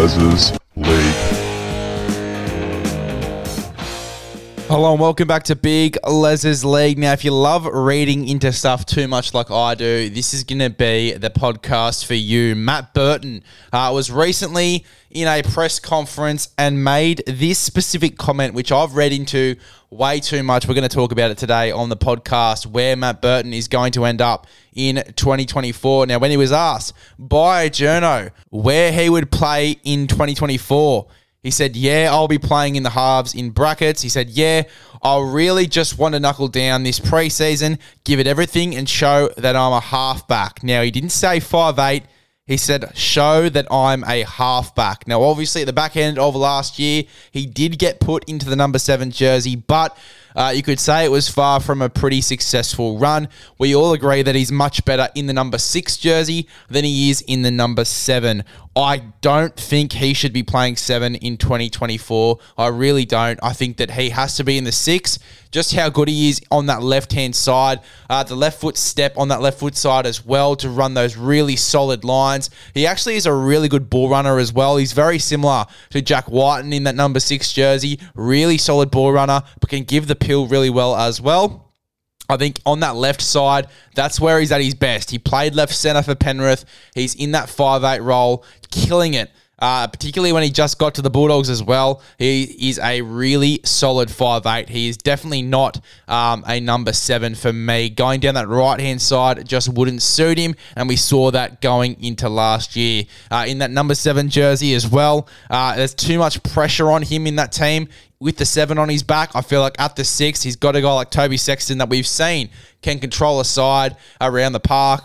Big Hello and welcome back to Big Les's League. Now, if you love reading into stuff too much like I do, this is going to be the podcast for you. Matt Burton uh, was recently in a press conference and made this specific comment, which I've read into way too much. We're going to talk about it today on the podcast where Matt Burton is going to end up in 2024. Now, when he was asked by a journo where he would play in 2024, he said, Yeah, I'll be playing in the halves in brackets. He said, Yeah, I'll really just want to knuckle down this preseason, give it everything, and show that I'm a halfback. Now, he didn't say five eight. He said, show that I'm a halfback. Now, obviously, at the back end of last year, he did get put into the number seven jersey, but uh, you could say it was far from a pretty successful run. We all agree that he's much better in the number six jersey than he is in the number seven. I don't think he should be playing seven in 2024. I really don't. I think that he has to be in the six. Just how good he is on that left hand side, uh, the left foot step on that left foot side as well to run those really solid lines. He actually is a really good ball runner as well. He's very similar to Jack Wighton in that number six jersey. Really solid ball runner, but can give the pill really well as well. I think on that left side, that's where he's at his best. He played left centre for Penrith. He's in that five eight role, killing it. Uh, particularly when he just got to the Bulldogs as well. He is a really solid five eight. He is definitely not um, a number seven for me. Going down that right hand side just wouldn't suit him, and we saw that going into last year. Uh, in that number seven jersey as well, uh, there's too much pressure on him in that team with the seven on his back, I feel like at the six, he's got a guy like Toby Sexton that we've seen can control a side around the park.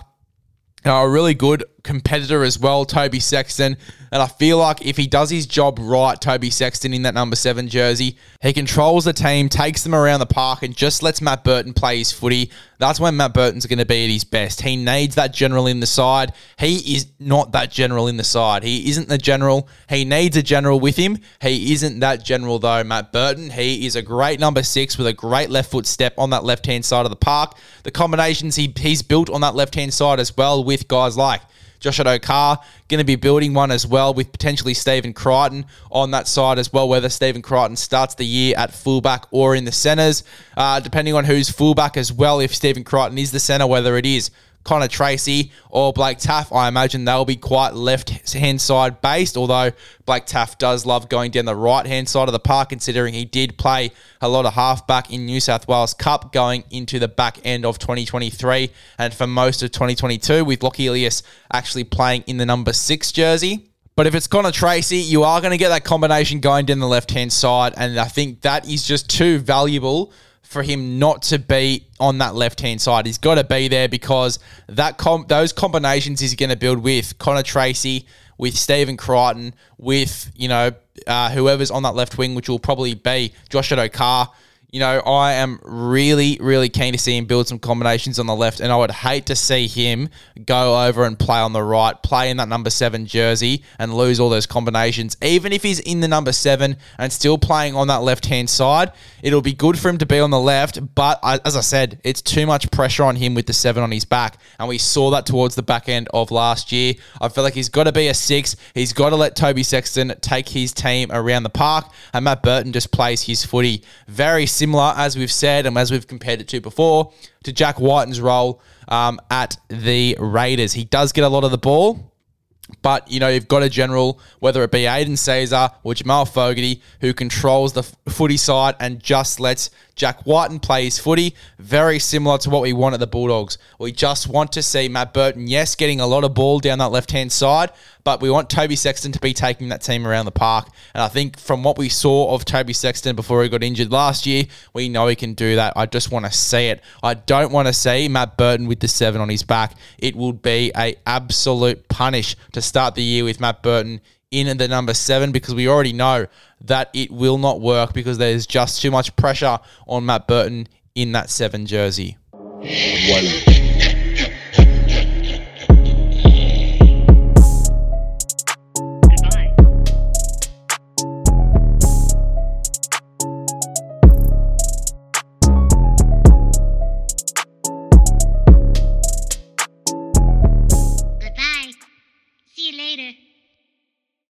Uh, a really good competitor as well, Toby Sexton. And I feel like if he does his job right, Toby Sexton in that number seven jersey, he controls the team, takes them around the park, and just lets Matt Burton play his footy. That's when Matt Burton's going to be at his best. He needs that general in the side. He is not that general in the side. He isn't the general. He needs a general with him. He isn't that general, though, Matt Burton. He is a great number six with a great left foot step on that left hand side of the park. The combinations he, he's built on that left hand side as well with guys like Josh Addo-Carr going to be building one as well with potentially Stephen Crichton on that side as well, whether Stephen Crichton starts the year at fullback or in the centres, uh, depending on who's fullback as well. If Stephen Crichton is the centre, whether it is Connor Tracey or Blake Taaffe. I imagine they'll be quite left hand side based, although Blake Taaffe does love going down the right hand side of the park, considering he did play a lot of halfback in New South Wales Cup going into the back end of 2023 and for most of 2022, with Lockie Ilias actually playing in the number six jersey. But if it's Connor Tracey, you are going to get that combination going down the left hand side, and I think that is just too valuable for him not to be on that left hand side. He's got to be there because that com- those combinations he's going to build with Connor Tracey, with Stephen Crichton, with you know uh, whoever's on that left wing, which will probably be Josh Addo-Carr you know, I am really, really keen to see him build some combinations on the left, and I would hate to see him go over and play on the right, play in that number seven jersey, and lose all those combinations. Even if he's in the number seven and still playing on that left hand side, it'll be good for him to be on the left. But as I said, it's too much pressure on him with the seven on his back, and we saw that towards the back end of last year. I feel like he's got to be a six. He's got to let Toby Sexton take his team around the park, and Matt Burton just plays his footy very similar similar, as we've said and as we've compared it to before, to Jack Wighton's role um, at the Raiders. He does get a lot of the ball. But, you know, you've got a general, whether it be Aidan Sezer or Jamal Fogarty, who controls the footy side and just lets Jack Wighton play his footy. Very similar to what we want at the Bulldogs. We just want to see Matt Burton, yes, getting a lot of ball down that left hand side, but we want Toby Sexton to be taking that team around the park. And I think from what we saw of Toby Sexton before he got injured last year, we know he can do that. I just want to see it. I don't want to see Matt Burton with the seven on his back. It would be a absolute punish to start the year with Matt Burton in the number seven because we already know that it will not work because there's just too much pressure on Matt Burton in that seven jersey. One.